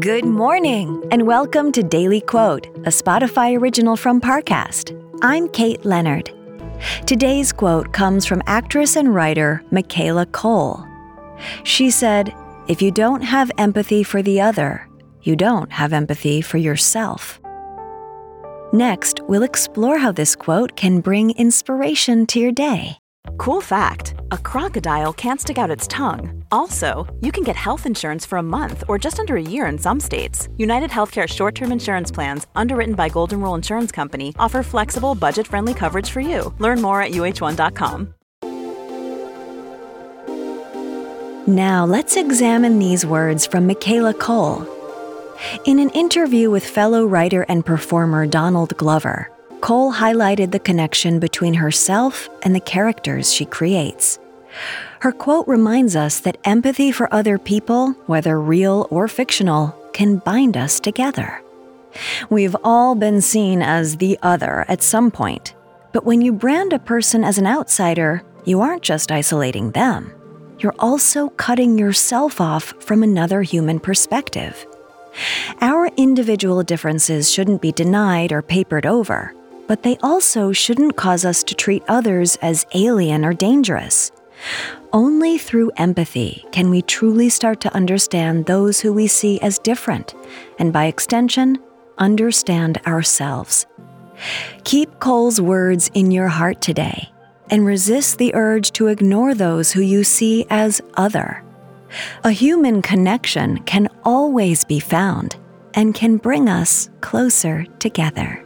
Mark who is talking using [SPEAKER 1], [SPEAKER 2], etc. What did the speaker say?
[SPEAKER 1] Good morning, and welcome to Daily Quote, a Spotify original from Parcast. I'm Kate Leonard. Today's quote comes from actress and writer Michaela Coel. She said, If you don't have empathy for the other, you don't have empathy for yourself. Next, we'll explore how this quote can bring inspiration to your day.
[SPEAKER 2] Cool fact a crocodile can't stick out its tongue. Also, you can get health insurance for a month or just under a year in some states. United Healthcare short term insurance plans, underwritten by Golden Rule Insurance Company, offer flexible, budget friendly coverage for you. Learn more at uh1.com.
[SPEAKER 1] Now, let's examine these words from Michaela Coel. In an interview with fellow writer and performer Donald Glover, Coel highlighted the connection between herself and the characters she creates. Her quote reminds us that empathy for other people, whether real or fictional, can bind us together. We've all been seen as the other at some point, but when you brand a person as an outsider, you aren't just isolating them, you're also cutting yourself off from another human perspective. Our individual differences shouldn't be denied or papered over, but they also shouldn't cause us to treat others as alien or dangerous. Only through empathy can we truly start to understand those who we see as different, and by extension, understand ourselves. Keep Coel's words in your heart today and resist the urge to ignore those who you see as other. A human connection can always be found and can bring us closer together.